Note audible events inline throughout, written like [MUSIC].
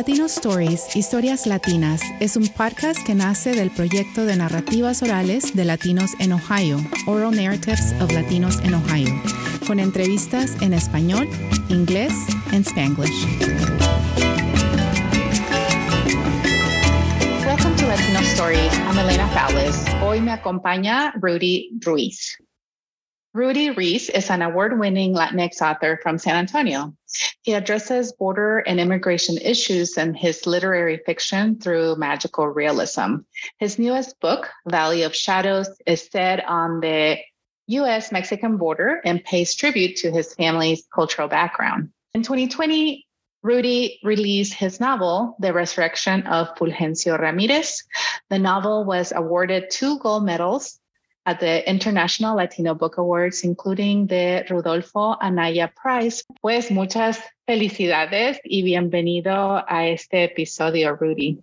Latino Stories, Historias Latinas, es un podcast que nace del proyecto de narrativas orales de latinos en Ohio, Oral Narratives of Latinos in Ohio, con entrevistas en español, inglés y spanglish. Welcome to Latino Stories. I'm Elena Fowles. Hoy me acompaña Rudy Ruiz. Rudy Ruiz is an award winning Latinx author from San Antonio. He addresses border and immigration issues in his literary fiction through magical realism. His newest book, Valley of Shadows, is set on the US Mexican border and pays tribute to his family's cultural background. In 2020, Rudy released his novel, The Resurrection of Fulgencio Ramirez. The novel was awarded two gold medals at the International Latino Book Awards, including the Rudolfo Anaya Prize. Pues muchas felicidades y bienvenido a este episodio, Rudy.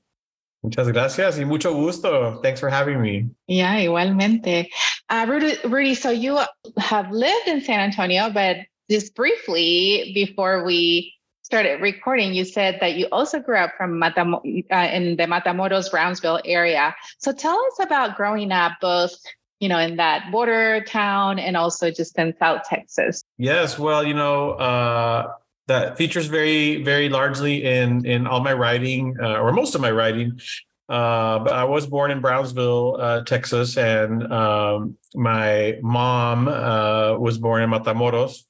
Muchas gracias y mucho gusto. Thanks for having me. Yeah, igualmente. Uh, Rudy, Rudy, so you have lived in San Antonio, but just briefly before we started recording, you said that you also grew up from Matam- uh, in the Matamoros Brownsville area. So tell us about growing up both you know, in that border town and also just in South Texas? Yes, well, you know, uh, that features very, very largely in in all my writing, uh, or most of my writing. Uh, but I was born in Brownsville, uh, Texas, and um, my mom uh, was born in Matamoros.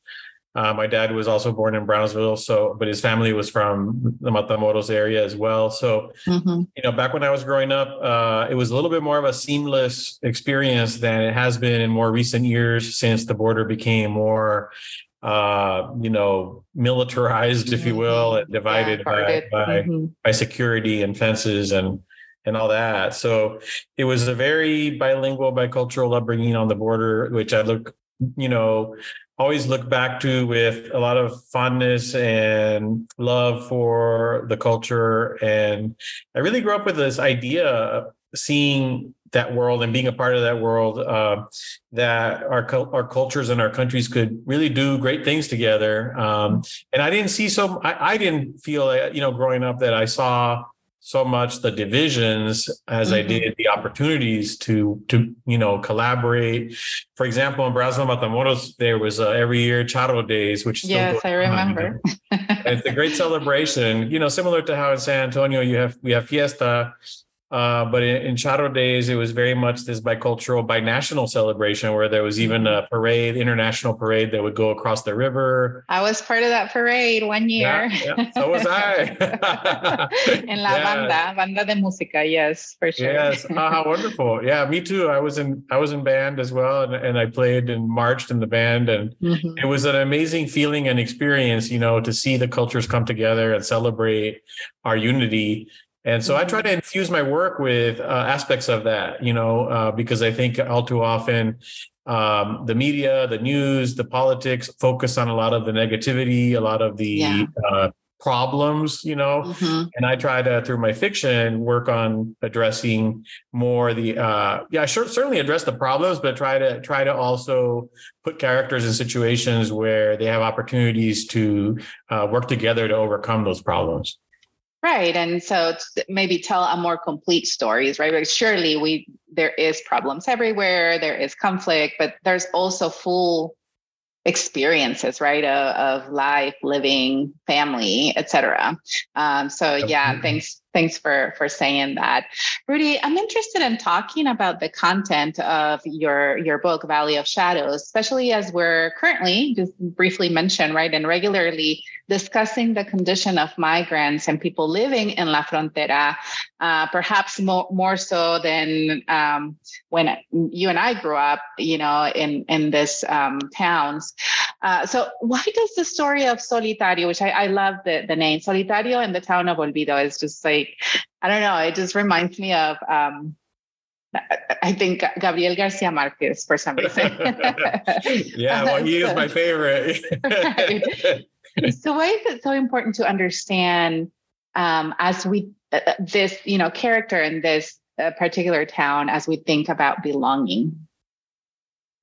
Uh, my dad was also born in Brownsville, so but his family was from the Matamoros area as well. So, mm-hmm. you know, back when I was growing up, uh, it was a little bit more of a seamless experience than it has been in more recent years since the border became more, uh, you know, militarized, if you mm-hmm. will, and divided yeah, by by, mm-hmm. by security and fences and and all that. So it was a very bilingual, bicultural upbringing on the border, which I look, you know, always look back to with a lot of fondness and love for the culture. And I really grew up with this idea of seeing that world and being a part of that world uh, that our our cultures and our countries could really do great things together um, and i didn't see so I, I didn't feel you know growing up that i saw so much the divisions as mm-hmm. I did the opportunities to to you know collaborate. For example, in Brownsville Matamoros, there was uh, every year Charro Days, which yes, I remember. [LAUGHS] it's a great celebration. You know, similar to how in San Antonio you have we have Fiesta, uh, but in, in Charro days, it was very much this bicultural, binational celebration where there was even mm-hmm. a parade, international parade that would go across the river. I was part of that parade one year. Yeah, yeah. So was I. [LAUGHS] in La [LAUGHS] yeah. Banda, Banda de Música, yes, for sure. Yes, oh, how wonderful. [LAUGHS] Yeah, me too. I was in I was in band as well, and, and I played and marched in the band, and mm-hmm. it was an amazing feeling and experience, you know, to see the cultures come together and celebrate our unity and so I try to infuse my work with uh, aspects of that, you know, uh, because I think all too often um, the media, the news, the politics focus on a lot of the negativity, a lot of the yeah. uh, problems, you know. Mm-hmm. And I try to, through my fiction, work on addressing more the, uh, yeah, sure, certainly address the problems, but try to try to also put characters in situations where they have opportunities to uh, work together to overcome those problems. Right. And so maybe tell a more complete stories, right? Because surely we there is problems everywhere, there is conflict, but there's also full experiences, right? Of, of life, living, family, etc. Um, so yeah, thanks thanks for for saying that rudy i'm interested in talking about the content of your your book valley of shadows especially as we're currently just briefly mentioned right and regularly discussing the condition of migrants and people living in la frontera uh, perhaps more, more so than um, when you and i grew up you know in in this um, towns uh, so why does the story of solitario which i, I love the, the name solitario in the town of olvido is just like like I don't know. It just reminds me of um, I think Gabriel Garcia Marquez for some reason. [LAUGHS] yeah, well, he is my [LAUGHS] favorite. [LAUGHS] So why is it so important to understand um, as we uh, uh, this you know character in this uh, particular town as we think about belonging?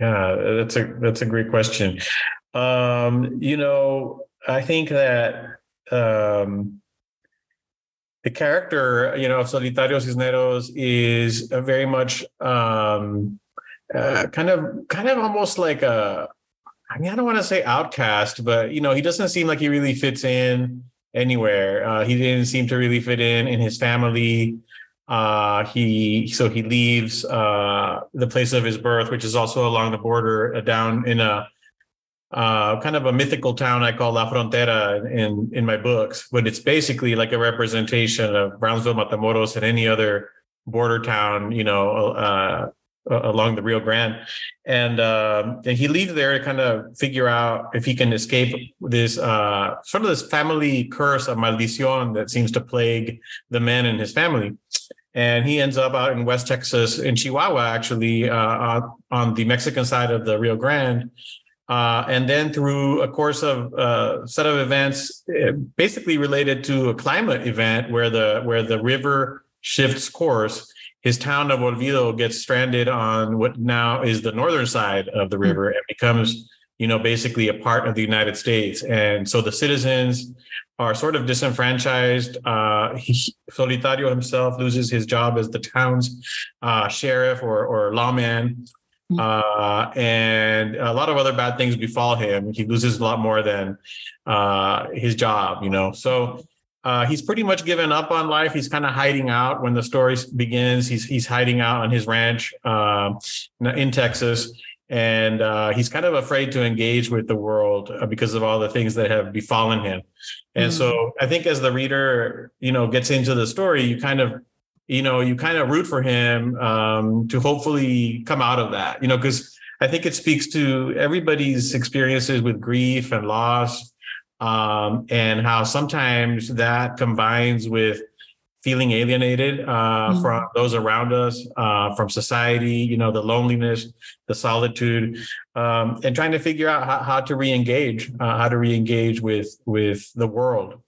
Yeah, that's a that's a great question. Um, you know, I think that um, the character, you know, of Solitario Cisneros is a very much um, uh, kind of, kind of almost like a. I mean, I don't want to say outcast, but you know, he doesn't seem like he really fits in anywhere. Uh, he didn't seem to really fit in in his family. Uh, he so he leaves uh, the place of his birth, which is also along the border, uh, down in a uh, kind of a mythical town I call La Frontera in in my books, but it's basically like a representation of Brownsville, Matamoros, and any other border town, you know, uh, along the Rio Grande, and, uh, and he leaves there to kind of figure out if he can escape this uh, sort of this family curse of maldición that seems to plague the men in his family. And he ends up out in West Texas, in Chihuahua, actually, uh, on the Mexican side of the Rio Grande. Uh, and then through a course of a uh, set of events, uh, basically related to a climate event where the where the river shifts course, his town of Olvido gets stranded on what now is the northern side of the hmm. river and becomes, you know, basically a part of the United States. And so the citizens are sort of disenfranchised. Uh, he, Solitario himself loses his job as the town's uh, sheriff or, or lawman. Hmm. Uh, and a lot of other bad things befall him. He loses a lot more than uh, his job, you know. So uh, he's pretty much given up on life. He's kind of hiding out when the story begins. He's he's hiding out on his ranch uh, in Texas, and uh, he's kind of afraid to engage with the world uh, because of all the things that have befallen him. And mm-hmm. so, I think as the reader, you know, gets into the story, you kind of, you know, you kind of root for him um, to hopefully come out of that. You know, because I think it speaks to everybody's experiences with grief and loss um, and how sometimes that combines with feeling alienated uh, mm-hmm. from those around us, uh, from society, you know, the loneliness, the solitude, um, and trying to figure out how, how to re-engage, uh, how to re-engage with with the world.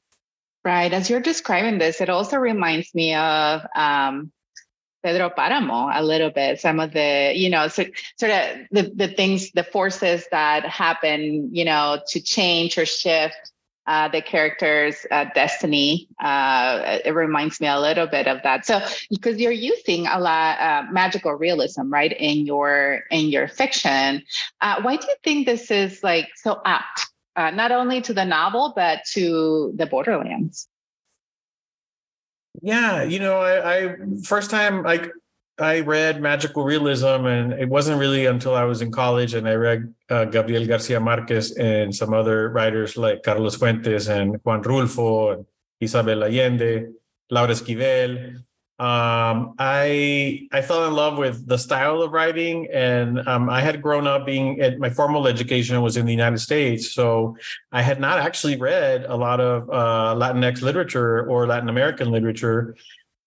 Right. As you're describing this, it also reminds me of um, Pedro Paramo a little bit. Some of the, you know, so, sort of the, the things, the forces that happen, you know, to change or shift uh, the character's uh, destiny. Uh, it reminds me a little bit of that. So, because you're using a lot uh, magical realism, right, in your in your fiction, uh, why do you think this is like so apt, uh, not only to the novel but to the Borderlands? Yeah, you know, I, I first time I I read magical realism, and it wasn't really until I was in college and I read uh, Gabriel Garcia Marquez and some other writers like Carlos Fuentes and Juan Rulfo and Isabel Allende, Laura Esquivel, um, I I fell in love with the style of writing, and um, I had grown up being at my formal education was in the United States, so I had not actually read a lot of uh, Latinx literature or Latin American literature,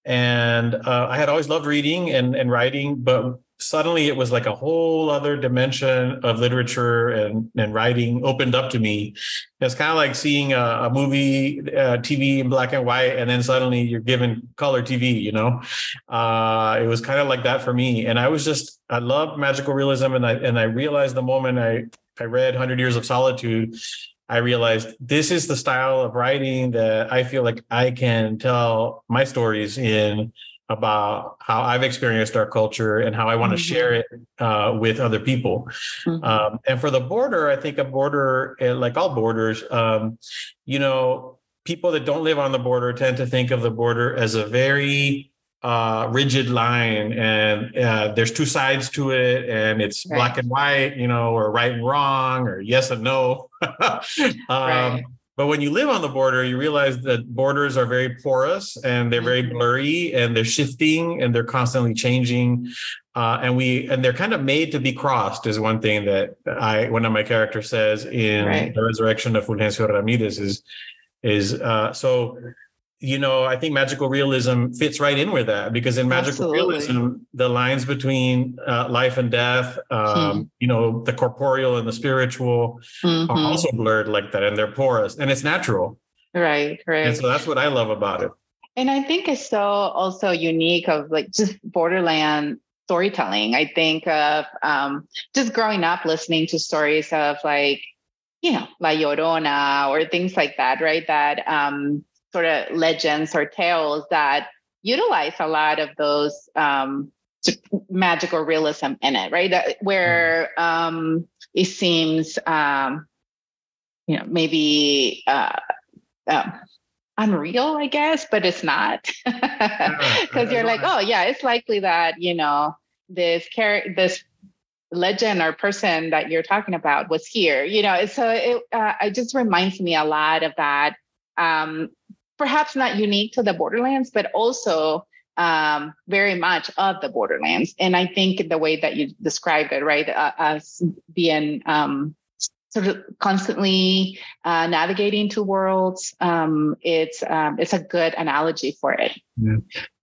and uh, I had always loved reading and and writing, but suddenly it was like a whole other dimension of literature and, and writing opened up to me. It's kind of like seeing a, a movie, uh, TV in black and white, and then suddenly you're given color TV, you know? Uh, it was kind of like that for me. And I was just, I loved magical realism. And I, and I realized the moment I, I read 100 Years of Solitude, I realized this is the style of writing that I feel like I can tell my stories in about how I've experienced our culture and how I want to mm-hmm. share it uh, with other people. Mm-hmm. Um, and for the border, I think a border, eh, like all borders, um, you know, people that don't live on the border tend to think of the border as a very uh, rigid line, and uh, there's two sides to it, and it's right. black and white, you know, or right and wrong, or yes and no. [LAUGHS] um, right but when you live on the border, you realize that borders are very porous and they're very mm-hmm. blurry and they're shifting and they're constantly changing. Uh, and we and they're kind of made to be crossed is one thing that I one of my characters says in right. the resurrection of Fulgencio Ramirez is is uh, so you know, I think magical realism fits right in with that because in magical Absolutely. realism, the lines between uh, life and death, um, hmm. you know, the corporeal and the spiritual mm-hmm. are also blurred like that and they're porous and it's natural. Right, right. And so that's what I love about it. And I think it's so also unique of like just borderland storytelling. I think of um, just growing up listening to stories of like you know, La Llorona or things like that, right? That um, sort of legends or tales that utilize a lot of those um, magical realism in it, right? That, where um, it seems, um, you know, maybe uh, uh, unreal, I guess, but it's not [LAUGHS] because you're like, oh yeah, it's likely that you know this character, this legend or person that you're talking about was here, you know. So it, uh, it just reminds me a lot of that. Um, perhaps not unique to the Borderlands, but also um, very much of the Borderlands. And I think the way that you described it, right, uh, us being um, sort of constantly uh, navigating two worlds, um, it's um, it's a good analogy for it. Yeah.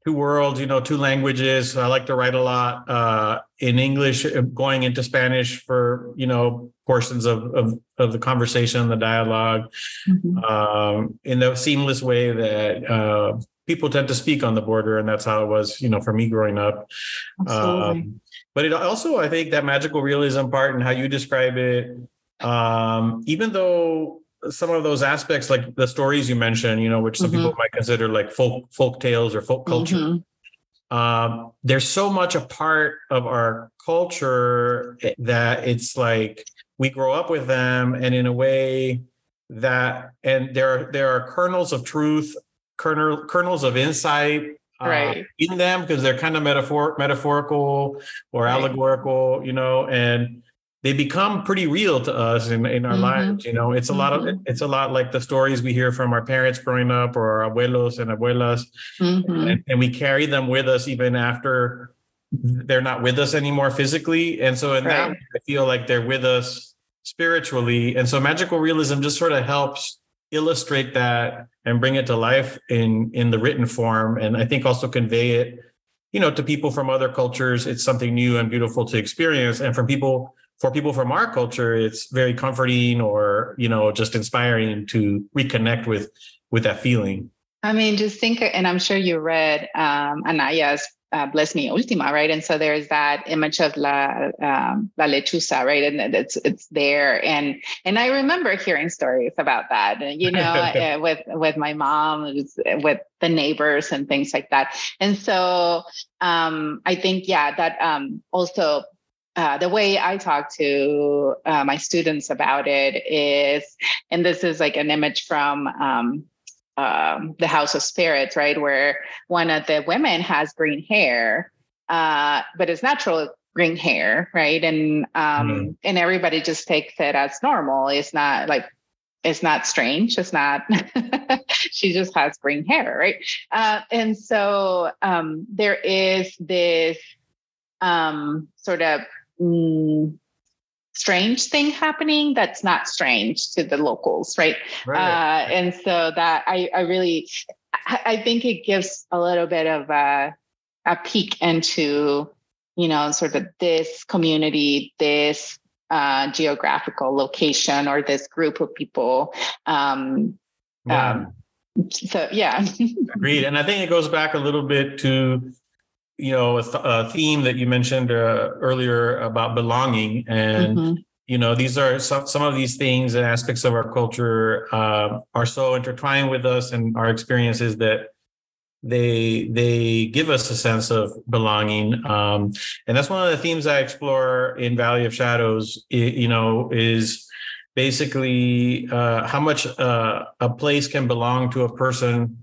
Two worlds, you know, two languages. I like to write a lot uh, in English, uh, going into Spanish for you know portions of of, of the conversation, the dialog mm-hmm. um, in the seamless way that uh, people tend to speak on the border, and that's how it was, you know, for me growing up. Um, but it also, I think, that magical realism part and how you describe it, um, even though some of those aspects, like the stories you mentioned, you know, which some mm-hmm. people might consider like folk folk tales or folk culture. Mm-hmm. Um, there's so much a part of our culture that it's like we grow up with them, and in a way that, and there are there are kernels of truth kernel, kernels of insight uh, right. in them because they're kind of metaphor metaphorical or right. allegorical, you know, and they become pretty real to us in, in our mm-hmm. lives. You know, it's a mm-hmm. lot of mm-hmm. it's a lot like the stories we hear from our parents growing up or our abuelos and abuelas, mm-hmm. and, and, we carry them with us even after they're not with us anymore physically. And so in right. that, I feel like they're with us spiritually. And so magical realism just sort of helps illustrate that and bring it to life in in the written form and i think also convey it you know to people from other cultures it's something new and beautiful to experience and from people for people from our culture it's very comforting or you know just inspiring to reconnect with with that feeling. I mean just think and i'm sure you read um, anaya's uh, bless me ultima right? And so there's that image of la um, la lechuza right? And it's it's there. And and i remember hearing stories about that you know [LAUGHS] uh, with with my mom with the neighbors and things like that. And so um i think yeah that um also uh, the way I talk to uh, my students about it is, and this is like an image from um, um, the House of Spirits, right, where one of the women has green hair, uh, but it's natural green hair, right, and um, mm. and everybody just takes it as normal. It's not like it's not strange. It's not. [LAUGHS] she just has green hair, right? Uh, and so um, there is this um, sort of. Mm, strange thing happening that's not strange to the locals right, right. Uh, and so that i i really i think it gives a little bit of a, a peek into you know sort of this community this uh, geographical location or this group of people um, yeah. Um, so yeah [LAUGHS] agreed and i think it goes back a little bit to you know a, th- a theme that you mentioned uh, earlier about belonging and mm-hmm. you know these are some, some of these things and aspects of our culture uh, are so intertwined with us and our experiences that they they give us a sense of belonging um, and that's one of the themes i explore in valley of shadows you know is basically uh, how much uh, a place can belong to a person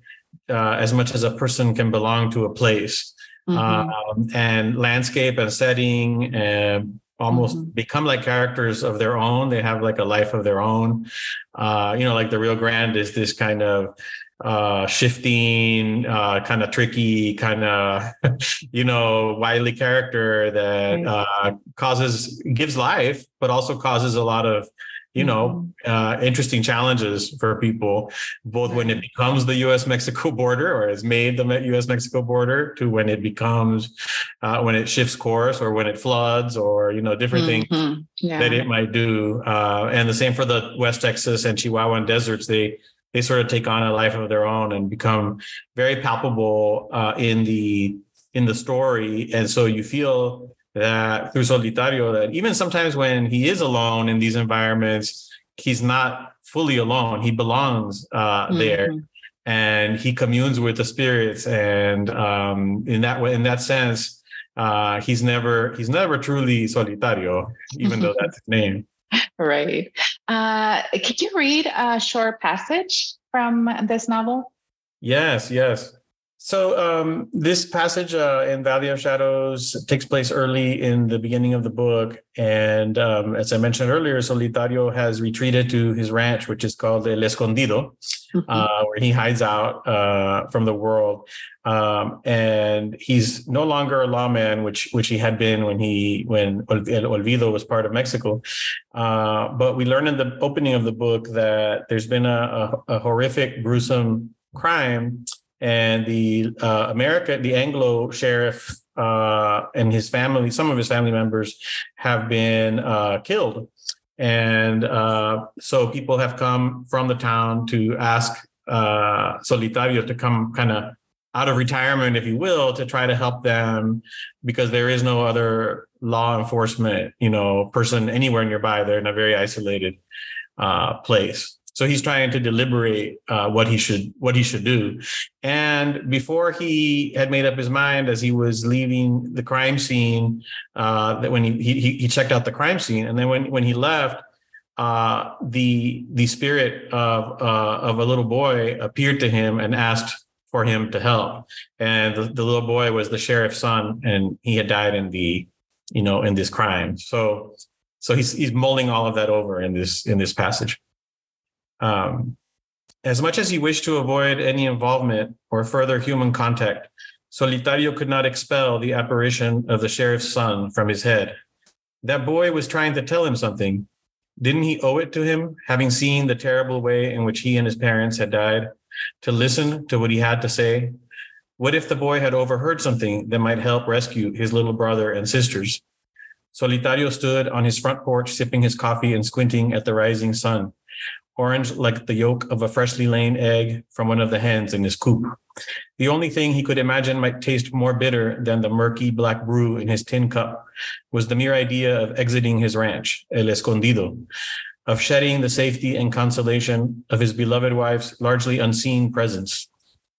uh, as much as a person can belong to a place mm-hmm. um, and landscape and setting and almost mm-hmm. become like characters of their own. They have like a life of their own. Uh, you know, like the Rio Grande is this kind of uh, shifting, uh, kind of tricky, kind of, [LAUGHS] you know, wily character that uh, causes, gives life, but also causes a lot of you know, mm-hmm. uh, interesting challenges for people, both when it becomes the U.S. Mexico border or has made the U.S. Mexico border to when it becomes, uh, when it shifts course or when it floods or, you know, different mm-hmm. things yeah. that it might do. Uh, and the same for the West Texas and Chihuahuan deserts. They, they sort of take on a life of their own and become very palpable uh, in the, in the story. And so you feel that through Solitario, that even sometimes when he is alone in these environments, he's not fully alone. He belongs uh, mm-hmm. there, and he communes with the spirits. And um, in that way, in that sense, uh, he's never he's never truly solitario, even though that's his name. [LAUGHS] Right. Uh, could you read a short passage from this novel? Yes. Yes. So um, this passage uh, in Valley of Shadows takes place early in the beginning of the book, and um, as I mentioned earlier, Solitario has retreated to his ranch, which is called El Escondido, mm-hmm. uh, where he hides out uh, from the world, um, and he's no longer a lawman, which which he had been when he when El Olvido was part of Mexico. Uh, but we learn in the opening of the book that there's been a, a, a horrific, gruesome crime and the uh, America, the Anglo sheriff uh, and his family, some of his family members have been uh, killed. And uh, so people have come from the town to ask uh, Solitario to come kind of out of retirement, if you will, to try to help them because there is no other law enforcement, you know, person anywhere nearby. They're in a very isolated uh, place. So he's trying to deliberate uh, what he should what he should do. And before he had made up his mind, as he was leaving the crime scene, uh, that when he, he he checked out the crime scene, and then when when he left, uh, the the spirit of uh, of a little boy appeared to him and asked for him to help. And the, the little boy was the sheriff's son, and he had died in the you know in this crime. So so he's he's mulling all of that over in this in this passage. Um, as much as he wished to avoid any involvement or further human contact, Solitario could not expel the apparition of the sheriff's son from his head. That boy was trying to tell him something. Didn't he owe it to him, having seen the terrible way in which he and his parents had died, to listen to what he had to say? What if the boy had overheard something that might help rescue his little brother and sisters? Solitario stood on his front porch, sipping his coffee and squinting at the rising sun orange like the yolk of a freshly laid egg from one of the hens in his coop. The only thing he could imagine might taste more bitter than the murky black brew in his tin cup was the mere idea of exiting his ranch, El Escondido, of shedding the safety and consolation of his beloved wife's largely unseen presence.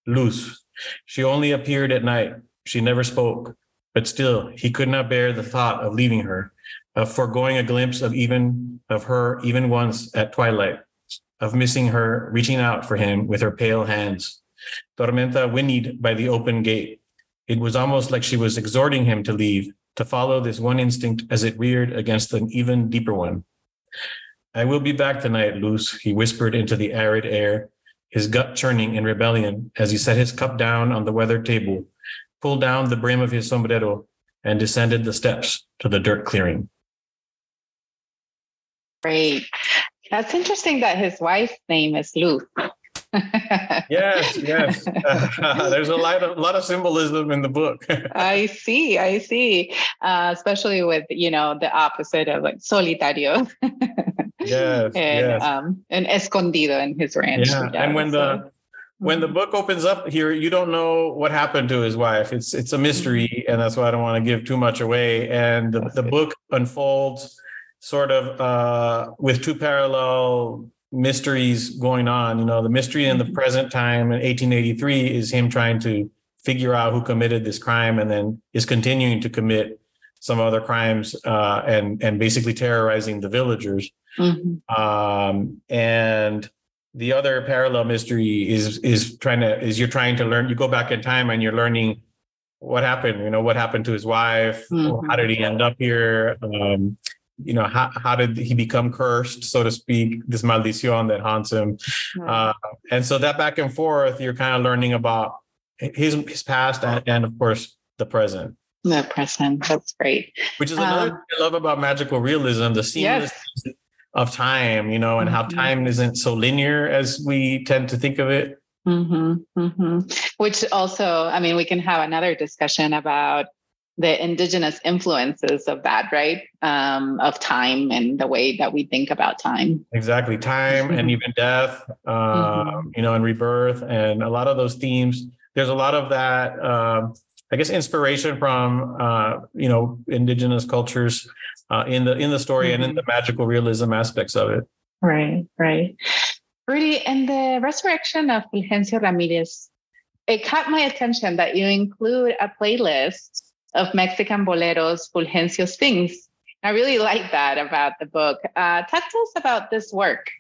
Luz. She only appeared at night. She never spoke, but still he could not bear the thought of leaving her, of foregoing a glimpse of even of her even once at twilight of missing her, reaching out for him with her pale hands. Tormenta whinnied by the open gate. It was almost like she was exhorting him to leave, to follow this one instinct as it reared against an even deeper one. I will be back tonight, Luz, he whispered into the arid air, his gut churning in rebellion as he set his cup down on the weathered table, pulled down the brim of his sombrero, and descended the steps to the dirt clearing. Great. That's interesting that his wife's name is Luz. [LAUGHS] yes, yes. Uh, [LAUGHS] there's a lot of lot of symbolism in the book. [LAUGHS] I see, I see. Uh, especially with you know the opposite of like solitario. yes, and yes. um and escondido in his ranch. Yeah, yeah and when so. the when the mm-hmm. book opens up here, you don't know what happened to his wife. It's it's a mystery, and that's why I don't want to give too much away. And the, the book unfolds sort of uh, with two parallel mysteries going on. You know, the mystery in the mm-hmm. present time in 1883 is him trying to figure out who committed this crime, and then is continuing to commit some other crimes uh, and and basically terrorizing the villagers. Mm-hmm. Um, and the other parallel mystery is is trying to is you're trying to learn. You go back in time and you're learning what happened. You know what happened to his wife. Mm-hmm. How did he end up here? Um, you know how, how did he become cursed so to speak this maldición that haunts him uh, and so that back and forth you're kind of learning about his his past and, and of course the present the present that's great which is another um, thing i love about magical realism the seamless yes. of time you know and mm-hmm. how time isn't so linear as we tend to think of it mm-hmm. Mm-hmm. which also i mean we can have another discussion about the indigenous influences of that, right? Um, of time and the way that we think about time. Exactly, time and even death, uh, mm-hmm. you know, and rebirth, and a lot of those themes. There's a lot of that. Uh, I guess inspiration from uh, you know indigenous cultures uh, in the in the story mm-hmm. and in mm-hmm. the magical realism aspects of it. Right, right. Rudy, and the resurrection of Fulgencio Ramirez, it caught my attention that you include a playlist of Mexican boleros Fulgencio sings. I really like that about the book. Uh, talk to us about this work.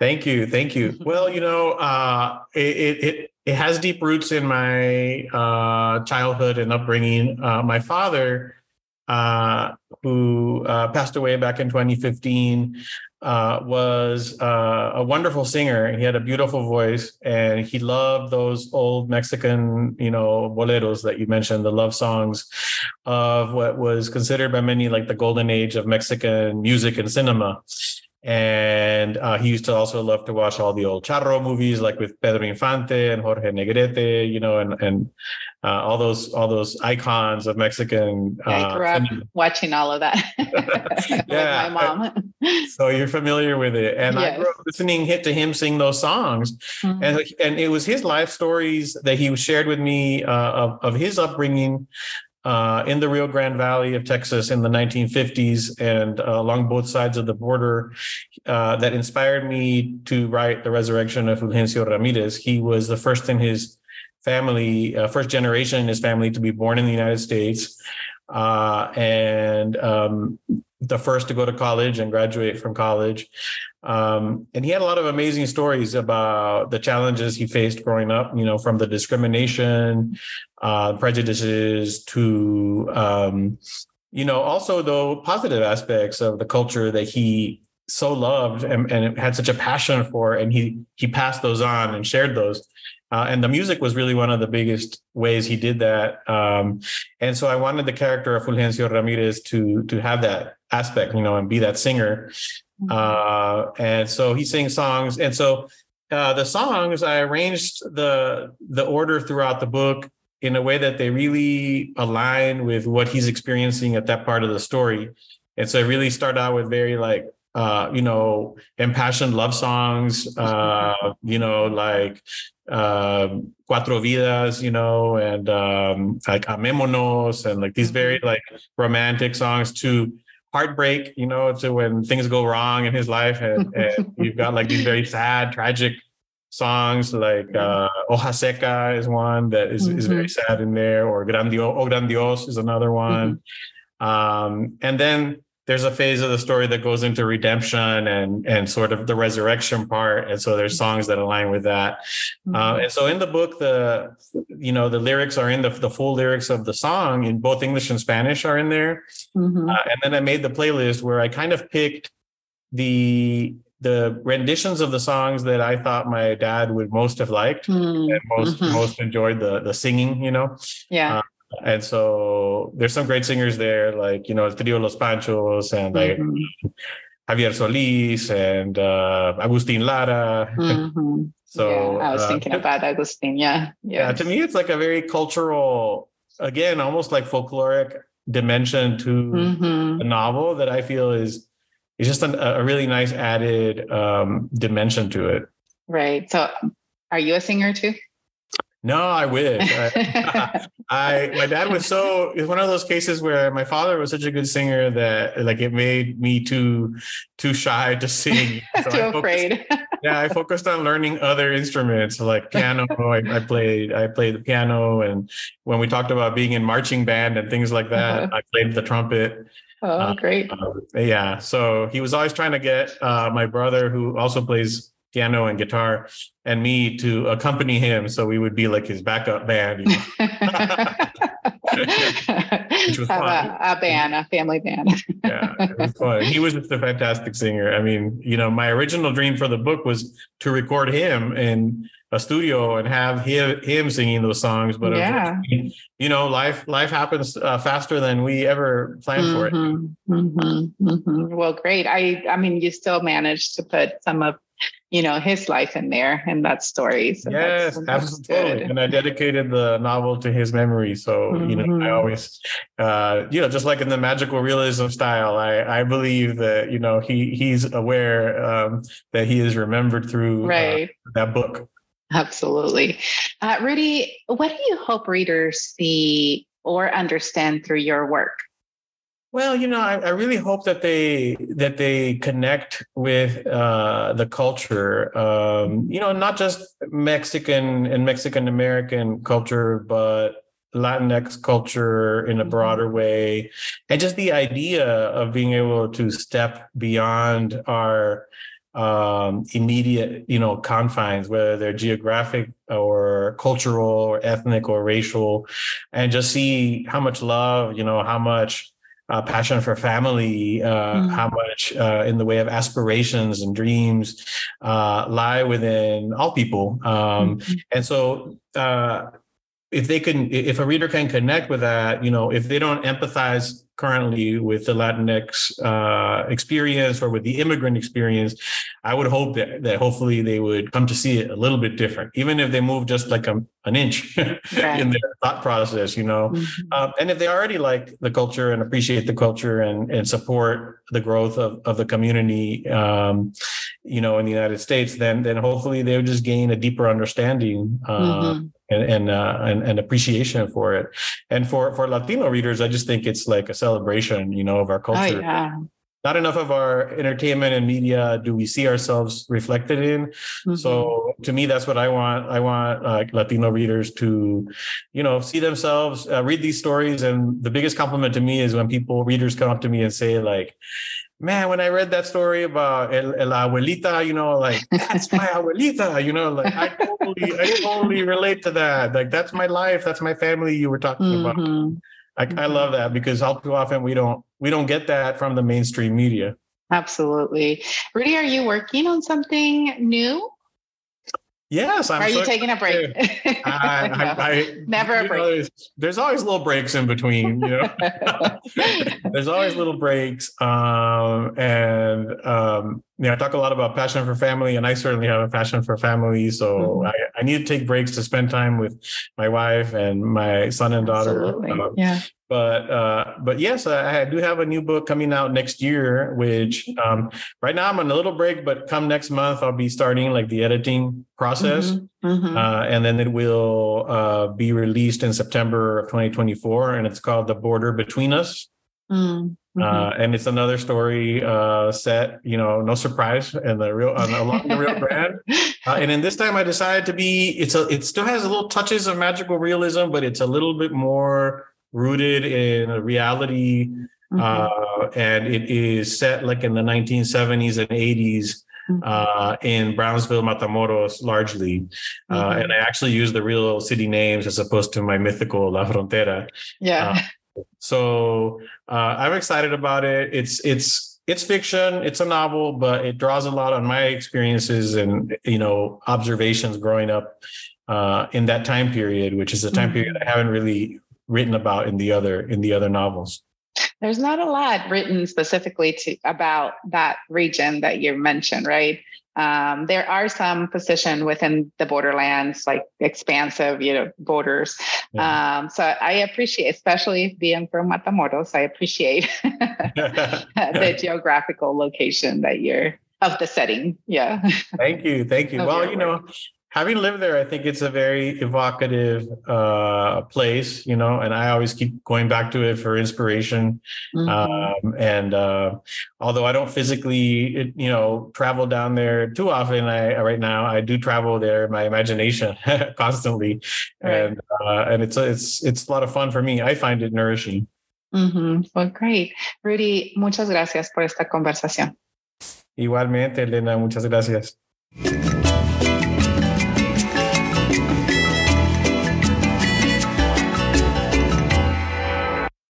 Thank you, thank you. [LAUGHS] Well, you know, uh, it, it it has deep roots in my uh, childhood and upbringing. Uh, my father, uh, who uh, passed away back in 2015, uh, was uh, a wonderful singer. He had a beautiful voice, and he loved those old Mexican, you know, boleros that you mentioned, the love songs of what was considered by many like the golden age of Mexican music and cinema. And uh, he used to also love to watch all the old charro movies, like with Pedro Infante and Jorge Negrete, you know, and and uh, all those all those icons of Mexican. Yeah, I grew up cinema. watching all of that. [LAUGHS] yeah, my mom. so you're familiar with it, and yes. I grew up listening hit to him sing those songs, mm-hmm. and and it was his life stories that he shared with me uh, of of his upbringing uh, in the Rio Grande Valley of Texas in the 1950s and uh, along both sides of the border uh, that inspired me to write The Resurrection of Fulgencio Ramirez. He was the first in his family, uh, first generation in his family to be born in the United States. Uh, and um, the first to go to college and graduate from college. Um, and he had a lot of amazing stories about the challenges he faced growing up, you know, from the discrimination, uh, prejudices to, um, you know, also the positive aspects of the culture that he so loved and, and had such a passion for, and he he passed those on and shared those. Uh, and the music was really one of the biggest ways he did that. Um, and so I wanted the character of Fulgencio Ramirez to to have that aspect, you know, and be that singer. Mm-hmm. Uh, and so he sings songs, and so uh, the songs I arranged the the order throughout the book in a way that they really align with what he's experiencing at that part of the story. And so I really start out with very like uh, you know, impassioned love songs, uh, you know, like uh, Cuatro Vidas, you know, and um, like Amémonos, and like these very like romantic songs to heartbreak, you know, to when things go wrong in his life, and, [LAUGHS] and you've got like these very sad, tragic songs like uh, Hoja Seca is one that is, mm-hmm. is very mm-hmm. sad in there, or Grandio, Oh Grandios is another one. Mm-hmm. Um, and then there's a phase of the story that goes into redemption and and sort of the resurrection part and so there's songs that align with that mm-hmm. uh, and so in the book the you know the lyrics are in the, the full lyrics of the song in both english and spanish are in there mm-hmm. uh, and then i made the playlist where i kind of picked the the renditions of the songs that I thought my dad would most have liked mm-hmm. and most mm-hmm. most enjoyed the the singing, you know. Yeah. Uh, and so there's some great singers there, like you know, El Trio Los Panchos and like mm-hmm. Javier Solis and uh, Agustin Lara. Mm-hmm. [LAUGHS] so yeah, I was uh, thinking about Agustin. Yeah. yeah, yeah. To me, it's like a very cultural, again, almost like folkloric dimension to mm-hmm. the novel that I feel is is just an, a really nice added um, dimension to it. Right. So, are you a singer too? No, I wish. I, [LAUGHS] I, my dad was so it's one of those cases where my father was such a good singer that like it made me too too shy to sing. [LAUGHS] So too focused, afraid. [LAUGHS] yeah, I focused on learning other instruments like piano. I, I, played I played the piano, and when we talked about being in marching band and things like that, uh-huh. I played the trumpet. Oh, uh, great! Uh, yeah, so he was always trying to get uh, my brother, who also plays piano and guitar and me to accompany him so we would be like his backup band you know? [LAUGHS] which was Have fun. A, a, band a family band yeah it was fun he was just a fantastic singer i mean you know my original dream for the book was to record him in a studio and have him, him singing those songs but yeah. you know life life happens uh, faster than we ever planned mm-hmm, for it mm-hmm, mm-hmm, mm-hmm. well great i i mean you still managed to put some of you know his life in there and that story. So yes that's, absolutely. and i dedicated the novel to his memory. So mm-hmm. you know i mm-hmm. always uh you know just like in the magical realism style i i believe that you know he he's aware um that he is remembered through uh, right. uh, that book. Absolutely. Uh, rudy what do you hope readers see or understand through your work Well, you know, I, I, really hope that they that they connect with uh, the culture. Um, you know, not just Mexican and Mexican American culture, but Latinx culture in a mm-hmm. broader way, and just the idea of being able to step beyond our um, immediate, you know, confines, whether they're geographic or cultural or ethnic or racial, and just see how much love, you know, how much uh, passion for family, uh, mm. how much uh, in the way of aspirations and dreams uh, lie within all people. Um, mm-hmm. And so, uh, if they can, if a reader can connect with that, you know, if they don't empathize currently with the Latinx uh, experience or with the immigrant experience, I would hope that that hopefully they would come to see it a little bit different, even if they move just like a, an inch [LAUGHS] right. in their thought process, you know. Mm-hmm. Um, and if they already like the culture and appreciate the culture and and support the growth of of the community, um, you know, in the United States, then then hopefully they would just gain a deeper understanding. Uh, mm-hmm and and, uh, and, and appreciation for it. And for for Latino readers, I just think it's like a celebration, you know, of our oh, culture. Oh, yeah. Not enough of our entertainment and media do we see ourselves reflected in. Mm-hmm. So to me, that's what I want. I want uh, Latino readers to, you know, see themselves, uh, read these stories, and the biggest compliment to me is when people readers come up to me and say like man, when I read that story about el, el abuelita, you know, like that's my [LAUGHS] abuelita, you know, like I totally, I totally relate to that. Like that's my life, that's my family you were talking mm-hmm. about. I, mm-hmm. I love that because all too often we don't we don't get that from the mainstream media. Absolutely, Rudy. Are you working on something new? Yes, I'm. Are so you taking a break? I, [LAUGHS] I, I, Never a break. Know, there's, there's, always little breaks in between. You know, [LAUGHS] there's always little breaks, um, and um, you know, I talk a lot about passion for family, and I certainly have a passion for family. So mm-hmm. I, I, need to take breaks to spend time with my wife and my son and daughter. Um, yeah but uh, but yes, I, I, do have a new book coming out next year. Which um, right now I'm on a little break, but come next month I'll be starting like the editing process, mm-hmm. Mm-hmm. Uh, and then it will uh, be released in September of 2024, and it's called The Border Between Us. Mm-hmm. Uh, and it's another story uh, set, you know, no surprise, and the real on, along the real [LAUGHS] brand. Uh, and in this time, I decided to be. It's a. It still has a little touches of magical realism, but it's a little bit more rooted in a reality, mm-hmm. uh, and it is set like in the 1970s and 80s. Mm-hmm. Uh, in Brownsville, Matamoros, largely, uh, mm-hmm. and I actually use the real city names as opposed to my mythical La Frontera. Yeah. Uh, so uh, I'm excited about it. It's it's it's fiction. It's a novel, but it draws a lot on my experiences and you know observations growing up uh, in that time period, which is a time period mm-hmm. I haven't really written about in the other in the other novels? There's not a lot written specifically to about that region that you mentioned right? Um, there are some position within the borderlands like expansive you know borders. Yeah. um, so i appreciate especially being from matamoros i appreciate [LAUGHS] the [LAUGHS] geographical location that you're of the setting yeah. Thank you thank you. Well you know having lived there, I think it's a very evocative uh, place, you know, and I always keep going back to it for inspiration. Mm-hmm. Um, and uh, although I don't physically, you know, travel down there too often, I right now I do travel there, in my imagination [LAUGHS] constantly, right. and uh, and it's it's it's a lot of fun for me. I find it nourishing. Mm-hmm. Well, great, Rudy. Muchas gracias por esta conversación. Igualmente, Elena. Muchas gracias.